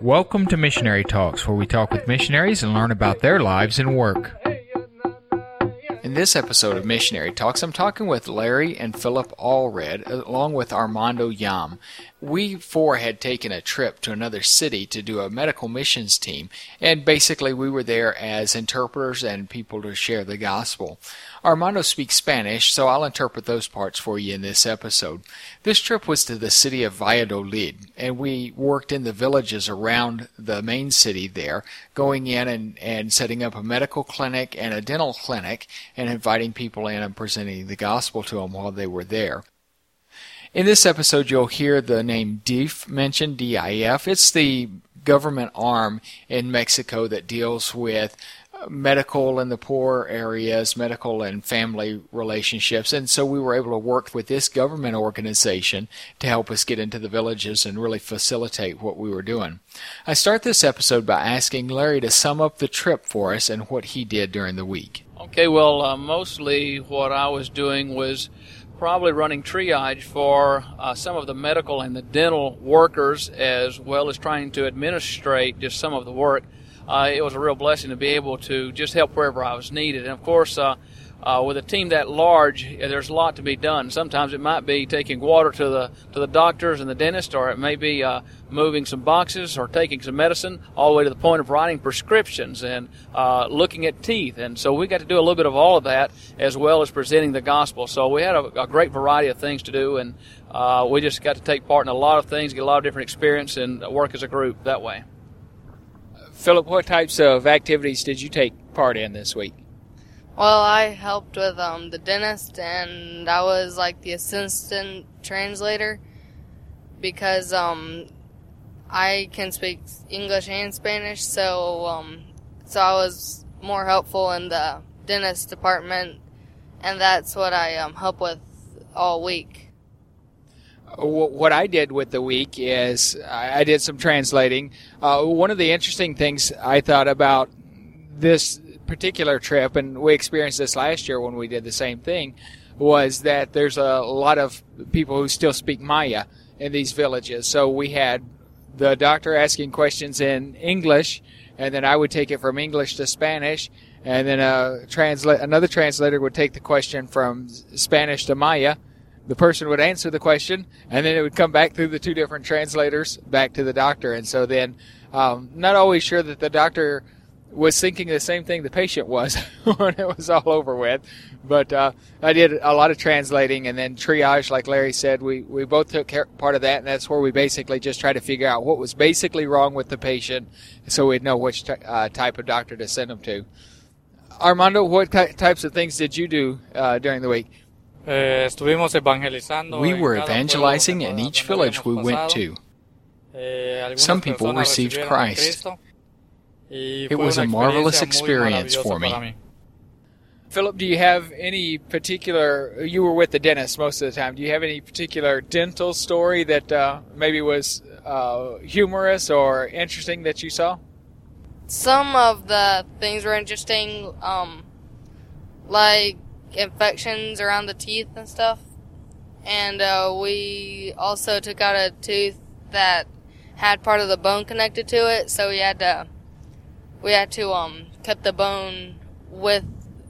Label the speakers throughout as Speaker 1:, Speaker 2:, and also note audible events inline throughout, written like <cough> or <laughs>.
Speaker 1: Welcome to Missionary Talks, where we talk with missionaries and learn about their lives and work. In this episode of Missionary Talks, I'm talking with Larry and Phillip Allred, along with Armando Yam. We four had taken a trip to another city to do a medical missions team, and basically we were there as interpreters and people to share the gospel. Armando speaks Spanish, so I'll interpret those parts for you in this episode. This trip was to the city of Valladolid, and we worked in the villages around the main city there, going in and, and setting up a medical clinic and a dental clinic, and inviting people in and presenting the gospel to them while they were there. In this episode, you'll hear the name DIF mentioned, D-I-F. It's the government arm in Mexico that deals with medical in the poor areas, medical and family relationships. And so we were able to work with this government organization to help us get into the villages and really facilitate what we were doing. I start this episode by asking Larry to sum up the trip for us and what he did during the week.
Speaker 2: Okay, well, uh, mostly what I was doing was probably running triage for uh, some of the medical and the dental workers as well as trying to administrate just some of the work. Uh, it was a real blessing to be able to just help wherever I was needed. And of course, uh, uh, with a team that large, there's a lot to be done. Sometimes it might be taking water to the to the doctors and the dentist, or it may be uh, moving some boxes or taking some medicine, all the way to the point of writing prescriptions and uh, looking at teeth. And so we got to do a little bit of all of that as well as presenting the gospel. So we had a, a great variety of things to do, and uh, we just got to take part in a lot of things, get a lot of different experience, and work as a group that way.
Speaker 1: Phillip, what types of activities did you take part in this week?
Speaker 3: Well, I helped with um, the dentist, and I was like the assistant translator because um, I can speak English and Spanish, so um, so I was more helpful in the dentist department, and that's what I um, help with all week.
Speaker 1: What I did with the week is I did some translating. Uh, one of the interesting things I thought about this particular trip, and we experienced this last year when we did the same thing, was that there's a lot of people who still speak Maya in these villages. So we had the doctor asking questions in English, and then I would take it from English to Spanish, and then a transla- another translator would take the question from Spanish to Maya. The person would answer the question, and then it would come back through the two different translators back to the doctor. And so then, um, not always sure that the doctor was thinking the same thing the patient was <laughs> when it was all over with. But uh, I did a lot of translating and then triage, like Larry said. We, we both took care, part of that, and that's where we basically just tried to figure out what was basically wrong with the patient so we'd know which t- uh, type of doctor to send them to. Armando, what ty- types of things did you do uh, during the week?
Speaker 4: Eh,
Speaker 1: we were evangelizing in each village we went to.
Speaker 4: Eh,
Speaker 1: Some people received Christ. It was a marvelous experience for me. Phillip, do you have any particular? You were with the dentist most of the time. Do you have any particular dental story that uh, maybe was uh, humorous or interesting that you saw?
Speaker 3: Some of the things were interesting, um, like infections around the teeth and stuff. And uh, we also took out a tooth that had part of the bone connected to it, so we had to we had to um cut the bone with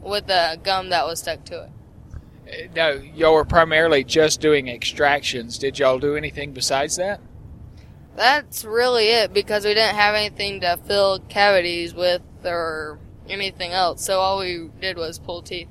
Speaker 3: with the gum that was stuck to it.
Speaker 1: Uh, no, y'all were primarily just doing extractions. Did y'all do anything besides that?
Speaker 3: That's really it because we didn't have anything to fill cavities with or anything else. So all we did was pull teeth.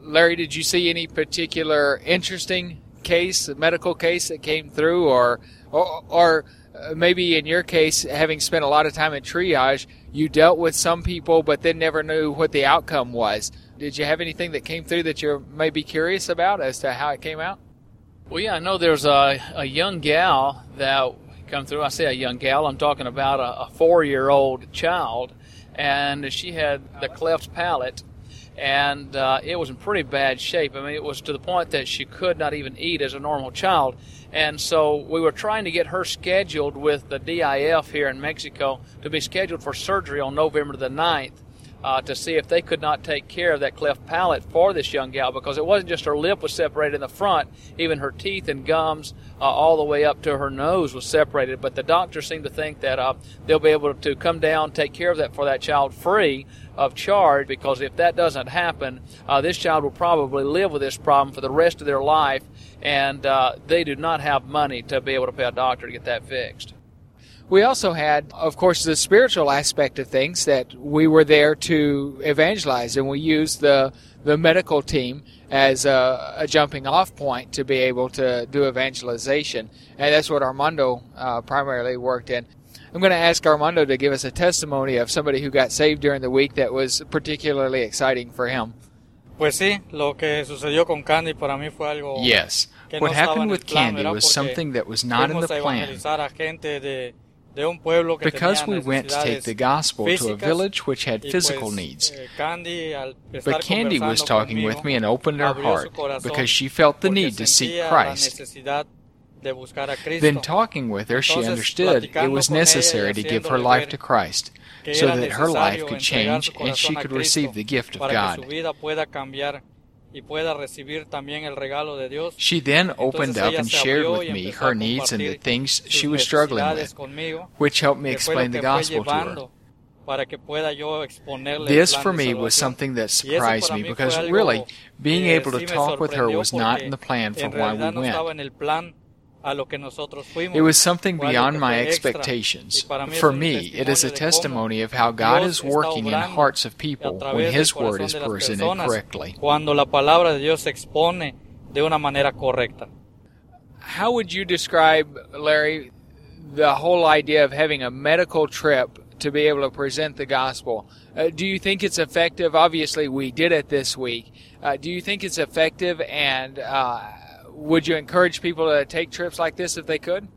Speaker 1: Larry, did you see any particular interesting case, medical case that came through, or or, or Uh, maybe in your case, having spent a lot of time in triage, you dealt with some people but then never knew what the outcome was. Did you have anything that came through that you're maybe curious about as to how it came out?
Speaker 2: Well, yeah, I know there's a, a young gal that come through. I say a young gal, I'm talking about a, a four year old child, and she had the cleft palate and uh, it was in pretty bad shape. I mean, it was to the point that she could not even eat as a normal child. And so we were trying to get her scheduled with the DIF here in Mexico to be scheduled for surgery on November the 9th. Uh, to see if they could not take care of that cleft palate for this young gal because it wasn't just her lip was separated in the front, even her teeth and gums uh, all the way up to her nose was separated. But the doctors seem to think that uh, they'll be able to come down, take care of that for that child free of charge because if that doesn't happen, uh, this child will probably live with this problem for the rest of their life, and uh, they do not have money to be able to pay a doctor to get that fixed.
Speaker 5: We also had, of course, the spiritual aspect of things that we were there to evangelize, and we used the the medical team as a, a jumping off point to be able to do evangelization, and that's what Armando uh, primarily worked in. I'm going to ask Armando to give us a testimony of somebody who got saved during the week that was particularly exciting for him.
Speaker 4: Pues sí, lo que sucedió con Candy para mí fue algo
Speaker 5: Yes. What happened with Candy was something that was not in the plan.
Speaker 4: Evangelizar a gente de, de un pueblo que
Speaker 5: Because we went to take the gospel to a village which had physical needs.
Speaker 4: eh, estar
Speaker 5: But Candy was talking with me and opened her heart because she felt the need to seek Christ.
Speaker 4: necesidad de buscar a Cristo.
Speaker 5: Then, talking with her, she understood it was
Speaker 4: con ella y
Speaker 5: necessary to give her life to Christ so that her life could change and she could receive the gift of God.
Speaker 4: Su vida pueda cambiar y pueda recibir también el regalo de Dios.
Speaker 5: She then opened
Speaker 4: Entonces
Speaker 5: up and shared with me her needs and the things she was struggling with,
Speaker 4: conmigo,
Speaker 5: which helped me
Speaker 4: que fue lo
Speaker 5: explain the gospel to her.
Speaker 4: para que pueda yo
Speaker 5: This for me was something that surprised me because really being able to talk with her was not in the plan for why we went.
Speaker 4: Estaba en el plan a lo que nosotros fuimos.
Speaker 5: It was something beyond my expectations.
Speaker 4: Y para mí es
Speaker 5: For me, it is a
Speaker 4: testimonio de cómo
Speaker 5: testimony of how God is working in hearts of people when His word is
Speaker 4: de
Speaker 5: presented correctly.
Speaker 4: Cuando la palabra de Dios se expone de una manera correcta.
Speaker 5: How would you describe, Larry, the whole idea of having a medical trip to be able to present the gospel? Uh, do you think it's effective? Obviously, we did it this week. Uh, do you think it's effective, and uh, would you encourage people to take trips like this if they could?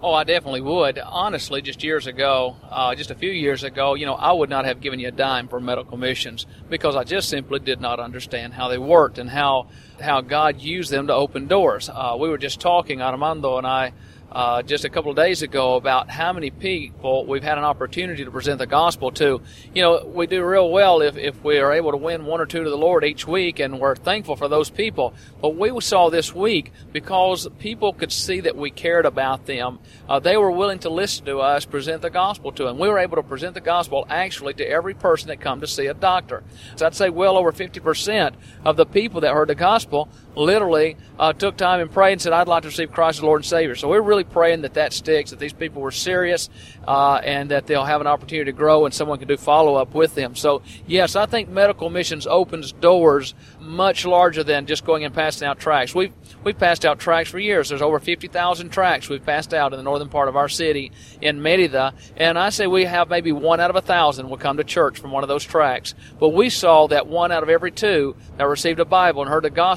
Speaker 2: Oh, I definitely would. Honestly, just years ago, uh, just a few years ago, you know, I would not have given you a dime for medical missions because I just simply did not understand how they worked and how how God used them to open doors. Uh, we were just talking, Armando and I, uh, just a couple of days ago about how many people we've had an opportunity to present the gospel to. You know, we do real well if, if we are able to win one or two to the Lord each week, and we're thankful for those people. But we saw this week because people could see that we cared about them. Uh, they were willing to listen to us present the gospel to them. We were able to present the gospel actually to every person that come to see a doctor. So I'd say well over 50% of the people that heard the gospel literally uh, took time and prayed and said, I'd like to receive Christ as Lord and Savior. So we're really praying that that sticks, that these people were serious, uh, and that they'll have an opportunity to grow and someone can do follow up with them. So, yes, I think medical missions opens doors much larger than just going and passing out tracts. We've, we've passed out tracts for years. There's over 50,000 tracts we've passed out in the northern part of our city in Merida. And I say we have maybe one out of a thousand will come to church from one of those tracts. But we saw that one out of every two that received a Bible and heard the gospel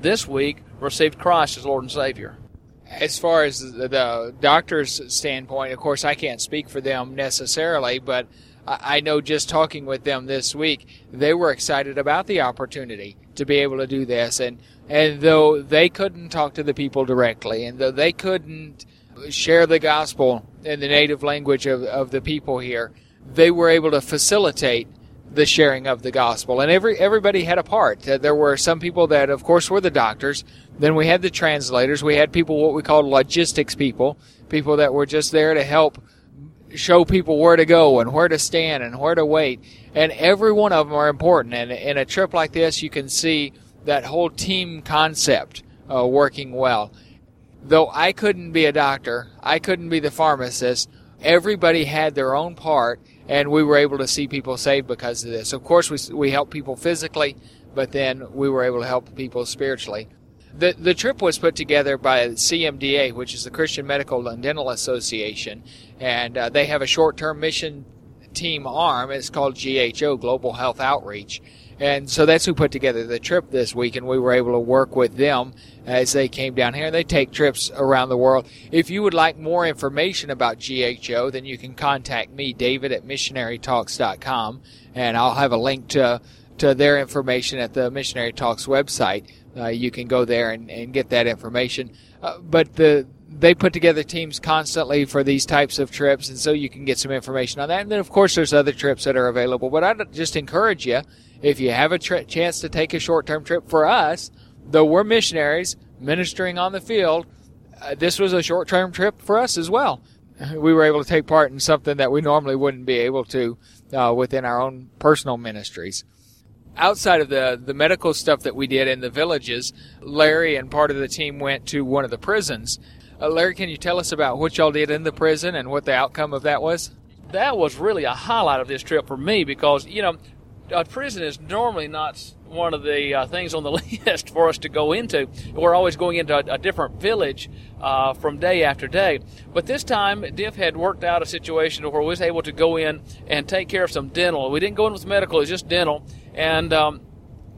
Speaker 2: this week received Christ as Lord and Savior.
Speaker 5: As far as the, doctor's standpoint, of course, I can't speak for them necessarily, but I, I know just talking with them this week, they were excited about the opportunity to be able to do this. And, and though they couldn't talk to the people directly, and though they couldn't share the gospel in the native language of, of the people here, they were able to facilitate the sharing of the gospel. And every everybody had a part. There were some people that, of course, were the doctors. Then we had the translators. We had people what we called logistics people, people that were just there to help show people where to go and where to stand and where to wait. And every one of them are important. And in a trip like this, you can see that whole team concept uh, working well. Though I couldn't be a doctor, I couldn't be the pharmacist. Everybody had their own part, and we were able to see people saved because of this. Of course, we we helped people physically, but then we were able to help people spiritually. The the trip was put together by CMDA, which is the Christian Medical and Dental Association, and uh, they have a short-term mission team arm. It's called GHO, Global Health Outreach. And so that's who put together the trip this week, and we were able to work with them as they came down here. They take trips around the world. If you would like more information about GHO, then you can contact me, David at missionarytalks.com, and I'll have a link to to their information at the Missionary Talks website. Uh, you can go there and, and get that information. Uh, but the
Speaker 1: they put together teams constantly for these types of trips, and so you can get some information on that. And then, of course, there's other trips that are available. But I'd just encourage you, if you have a chance to take a short-term trip for us, though we're missionaries ministering on the field, uh, this was a short-term trip for us as well. We were able to take part in something that we normally wouldn't be able to uh, within our own personal ministries outside of the the medical stuff that we did in the villages, Larry and part of the team went to one of the prisons. Uh, Larry, can you tell us about what y'all did in the prison and what the outcome of that was?
Speaker 2: That was really a highlight of this trip for me because you know, a prison is normally not one of the uh, things on the <laughs> list for us to go into. We're always going into a, a different village uh, from day after day. But this time, DIF had worked out a situation where we was able to go in and take care of some dental. We didn't go in with medical; it was just dental. And um,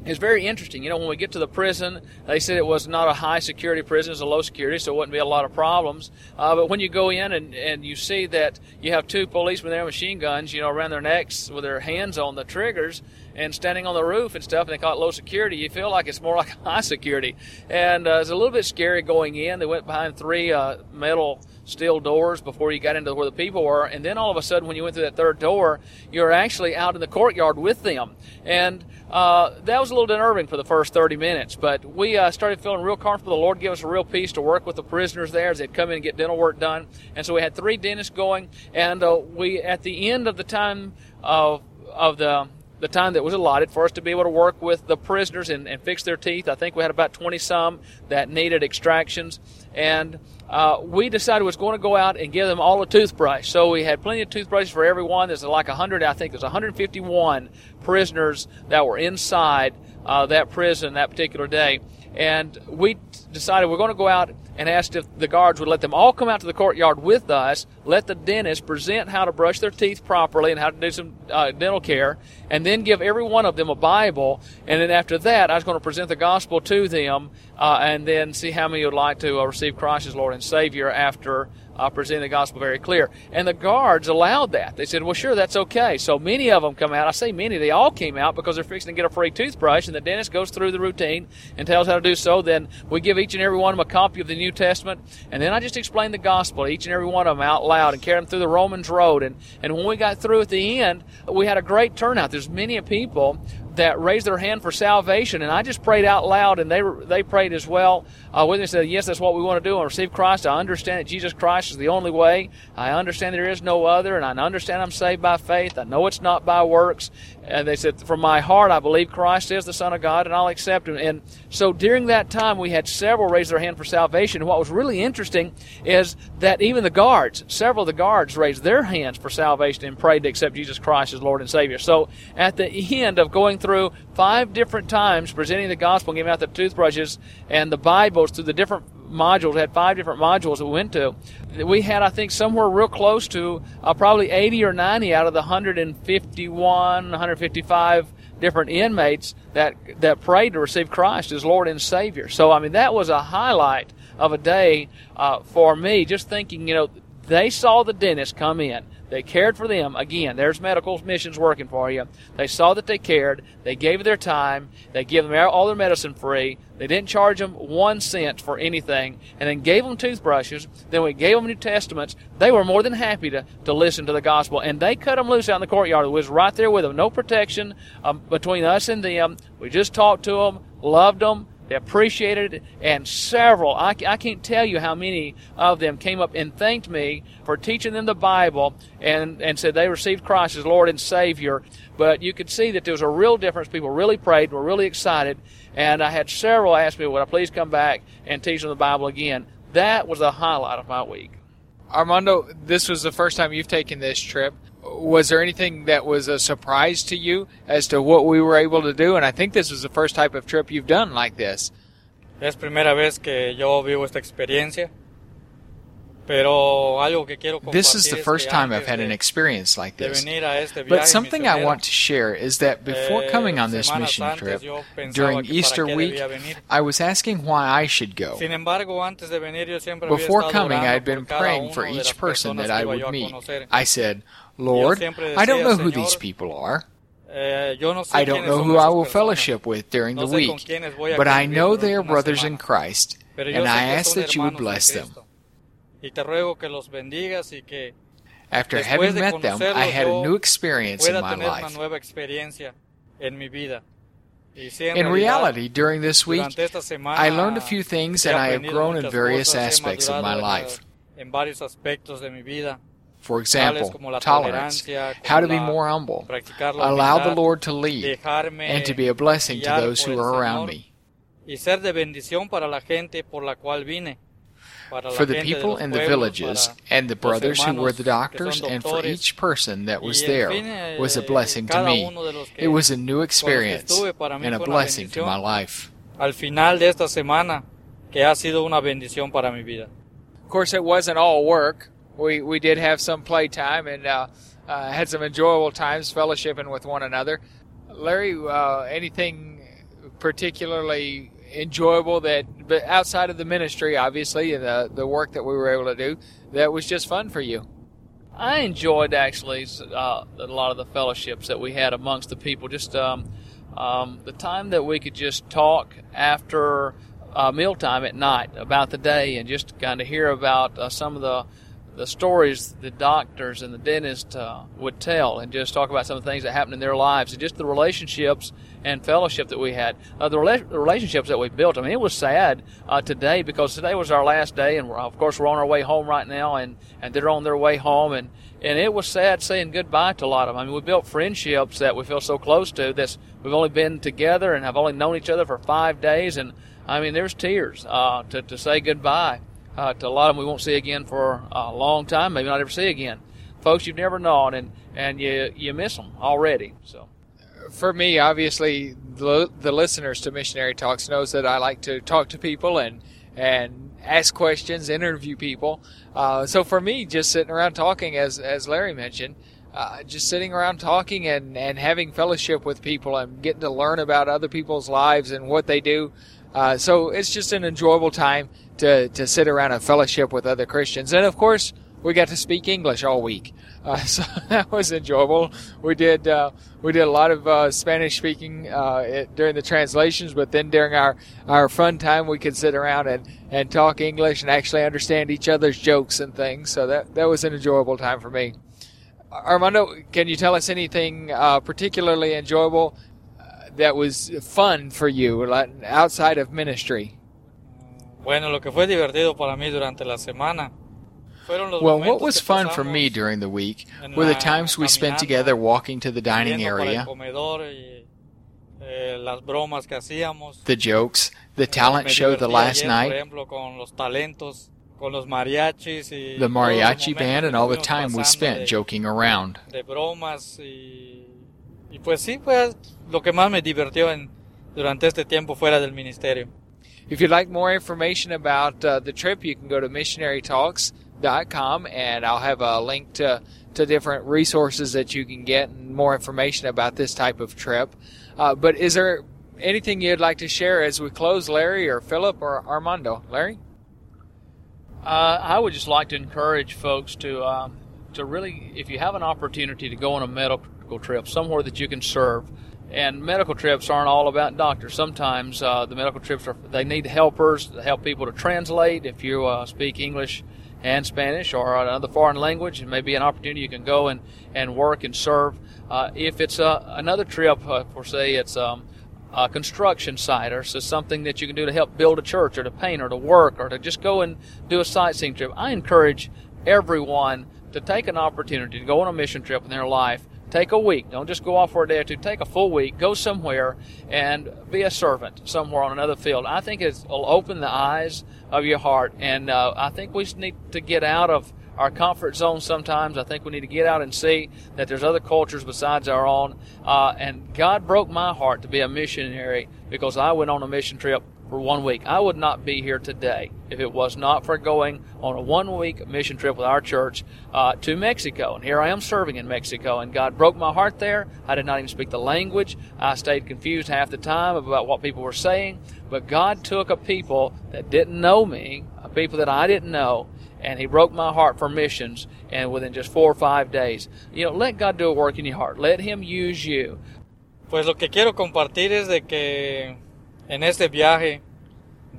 Speaker 2: it's very interesting. You know, when we get to the prison, they said it was not a high security prison; it's a low security, so it wouldn't be a lot of problems. Uh, but when you go in and, and you see that you have two policemen there machine guns, you know, around their necks with their hands on the triggers and standing on the roof and stuff, and they call it low security, you feel like it's more like <laughs> high security. And uh, it's a little bit scary going in. They went behind three uh, metal steel doors before you got into where the people were. And then all of a sudden, when you went through that third door, you're actually out in the courtyard with them. And uh, that was a little unnerving for the first 30 minutes. But we uh, started feeling real comfortable. The Lord gave us a real peace to work with the prisoners there as they'd come in and get dental work done. And so we had three dentists going. And uh, we, at the end of the time of of the the time that was allotted for us to be able to work with the prisoners and, and fix their teeth. I think we had about 20 some that needed extractions. And uh, we decided was going to go out and give them all a toothbrush. So we had plenty of toothbrushes for everyone. There's like 100, I think there's 151 prisoners that were inside uh, that prison that particular day. And we decided we're going to go out and asked if the guards would let them all come out to the courtyard with us, let the dentist present how to brush their teeth properly and how to do some uh, dental care, and then give every one of them a Bible. And then after that, I was going to present the gospel to them, uh, and then see how many would like to uh, receive Christ as Lord and Savior after uh, presenting the gospel very clear. And the guards allowed that. They said, well, sure, that's okay. So many of them come out. I say many, they all came out because they're fixing to get a free toothbrush, and the dentist goes through the routine and tells how to do so. Then we give each and every one of them a copy of the New Testament, and then I just explain the gospel to each and every one of them out loud and carry them through the Romans Road. And, and when we got through at the end, we had a great turnout. There's many people that raised their hand for salvation, and I just prayed out loud, and they they prayed as well uh, with me. Said, "Yes, that's what we want to do. and receive Christ. I understand that Jesus Christ is the only way. I understand there is no other, and I understand I'm saved by faith. I know it's not by works." And they said, "From my heart, I believe Christ is the Son of God, and I'll accept Him." And so during that time, we had several raise their hand for salvation. What was really interesting is that even the guards, several of the guards, raised their hands for salvation and prayed to accept Jesus Christ as Lord and Savior. So at the end of going through five different times presenting the gospel, giving out the toothbrushes and the Bibles through the different modules. We had five different modules that we went to. We had, I think, somewhere real close to uh, probably 80 or 90 out of the 151, 155 different inmates that that prayed to receive Christ as Lord and Savior. So, I mean, that was a highlight of a day uh, for me. Just thinking, you know, they saw the dentist come in. They cared for them. Again, there's medical missions working for you. They saw that they cared. They gave their time. They gave them all their medicine free. They didn't charge them one cent for anything, and then gave them toothbrushes. Then we gave them New Testaments. They were more than happy to, to listen to the gospel, and they cut them loose out in the courtyard. We was right there with them. No protection um, between us and them. We just talked to them, loved them, they appreciated it, and several, I, I can't tell you how many of them came up and thanked me for teaching them the Bible and, and said they received Christ as Lord and Savior. But you could see that there was a real difference. People really prayed, were really excited, and I had several ask me, would I please come back and teach them the Bible again? That was the highlight of my week.
Speaker 1: Armando, this was the first time you've taken this trip was there anything that was a surprise to you as to what we were able to do? And I think this was the first type of trip you've done like this.
Speaker 4: Es primera vez que yo vivo esta experiencia.
Speaker 1: This is the first time I've had an experience like this. But something I want to share is that before
Speaker 4: eh,
Speaker 1: coming on this mission trip, during Easter week, I was asking why I should go. Before coming, I had been praying for each person that I would meet. I said, Lord, I don't know who these people are.
Speaker 4: Eh,
Speaker 1: I don't know who I will fellowship with during the week, but I know they are brothers in Christ, and I ask that you would bless them.
Speaker 4: y te ruego que los bendigas y que
Speaker 1: After having met them, I had a new experience in my life.
Speaker 4: nueva experiencia en mi vida. Y sí, en
Speaker 1: In reality, during this week,
Speaker 4: durante esta semana
Speaker 1: I learned a few things and I have grown in various aspects of my life.
Speaker 4: En varios aspectos de mi vida.
Speaker 1: For example, tolerance, how to be more humble, allow the Lord to lead, and to be a blessing to those who are around me.
Speaker 4: y ser de bendición para la gente por la cual vine. Para
Speaker 1: For the people
Speaker 4: los
Speaker 1: in the villages and the brothers who were the doctors, and for each person that was there
Speaker 4: eh,
Speaker 1: was a blessing to me.
Speaker 4: uno de los que-
Speaker 1: It was a new experience
Speaker 4: estuve, para mí
Speaker 1: and a blessing to my life.
Speaker 4: Al final de esta semana, que ha sido una bendición para mi vida.
Speaker 2: Of course, it wasn't all work. We we did have some playtime and uh, uh, had some enjoyable times fellowshipping with one another. Larry, uh, anything particularly enjoyable that, but outside of the ministry, obviously, and the the work that we were able to do, that was just fun for you? I enjoyed actually uh, a lot of the fellowships that we had amongst the people. Just um, um, the time that we could just talk after uh, mealtime at night about the day and just kind of hear about uh, some of the the stories the doctors and the dentist uh, would tell and just talk about some of the things that happened in their lives and just the relationships and fellowship that we had uh, the, rela- relationships that we built. I mean it was sad uh, today because today was our last day and we're, of course we're on our way home right now and, and they're on their way home and, and it was sad saying goodbye to a lot of them i mean we built friendships that we feel so close to that's we've only been together and have only known each other for five days and i mean there's tears uh, to, to say goodbye uh, to a lot of them we won't see again for a long time, maybe not ever see again. Folks you've never known, and, and you, you miss them already. So, For me, obviously, the, the listeners to Missionary Talks knows that I like to talk to people and, and ask questions, interview people. Uh, so for me, just sitting around talking, as, as Larry mentioned, uh, just sitting around talking and, and having fellowship with people and getting to learn about other people's lives and what they do. Uh, so it's just an enjoyable time to, to sit around and fellowship with other Christians. And of course, we got to speak English all week. Uh, <laughs> so that was enjoyable. We did, uh, we did a lot of, uh, Spanish speaking, uh, it, during the translations, but then during our, our fun time, we could sit around and, and talk English and actually understand each other's jokes and things. So that, that was an enjoyable time for me. Armando, can you tell us anything, uh, particularly enjoyable that was fun for you outside of ministry?
Speaker 4: Bueno, lo que fue divertido para mí durante la semana
Speaker 1: Well, what was fun for me during the week were the times we spent together walking to the dining
Speaker 4: yendo para el
Speaker 1: area,
Speaker 4: eh, las bromas que hacíamos.
Speaker 1: the jokes, the
Speaker 4: Eh,
Speaker 1: talent show the last night,
Speaker 4: Por ejemplo, con los talentos, con los mariachis y
Speaker 1: the mariachi band, and all the time we spent joking around.
Speaker 4: De bromas y, y pues sí, pues lo que más me divirtió en, durante este tiempo fuera del ministerio.
Speaker 2: If you'd like more information about uh, the trip, you can go to missionarytalks.com and I'll have a link to, to different resources that you can get and more information about this type of trip. Uh, but is there anything you'd like to share as we close, Larry or Phillip or Armando? Larry? Uh, I would just like to encourage folks to um, to really, if you have an opportunity to go on a medical trip somewhere that you can serve, and medical trips aren't all about doctors. Sometimes uh, the medical trips are they need helpers to help people to translate. If you uh, speak English and Spanish or another foreign language, it may be an opportunity you can go and, and work and serve. Uh, if it's uh, another trip, uh, for say it's um, a construction site or so something that you can do to help build a church or to paint or to work or to just go and do a sightseeing trip, I encourage everyone to take an opportunity to go on a mission trip in their life Take a week. Don't just go off for a day or two. Take a full week. Go somewhere and be a servant somewhere on another field. I think it'll open the eyes of your heart. And uh, I think we need to get out of our comfort zone sometimes. I think we need to get out and see that there's other cultures besides our own. Uh, and God broke my heart to be a missionary because I went on a mission trip for one week. I would not be here today if it was not for going on a one week mission trip with our church uh, to Mexico. And here I am serving in Mexico, and God broke my heart there. I did not even speak the language. I stayed confused half the time about what people were saying. But God took a people that didn't know me, a people that I didn't know, and He broke my heart for missions. And within just four or five days, you know, let God do a work in your heart. Let Him use you.
Speaker 4: Pues lo que quiero compartir es de que en este viaje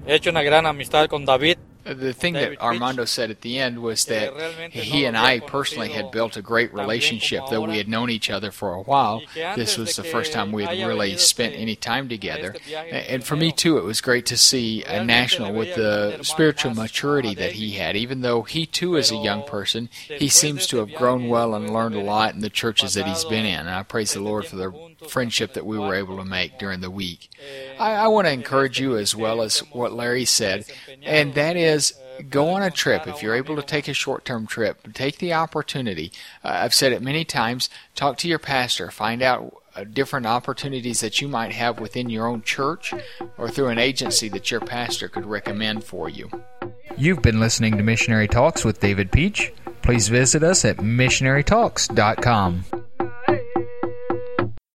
Speaker 4: he hecho una gran amistad con David.
Speaker 1: Uh, the thing
Speaker 4: David
Speaker 1: that Armando said at the end was that he and I personally had built a great relationship, though we had known each other for a while.
Speaker 4: Y que antes
Speaker 1: This was the first time we had really spent any time together.
Speaker 4: este viaje
Speaker 1: A- And for me, too, it was great to see a national with the spiritual maturity that he had. Even though he, too, is a young person, he seems to have grown well and learned a lot in the churches that he's been in. And I praise the Lord for the friendship that we were able to make during the week. I, I want to encourage you as well as what Larry said, and that is go on a trip. If you're able to take a short term trip, take the opportunity. Uh, I've said it many times talk to your pastor, find out uh, different opportunities that you might have within your own church or through an agency that your pastor could recommend for you. You've been listening to Missionary Talks with David Peach. Please visit us at missionarytalks.com.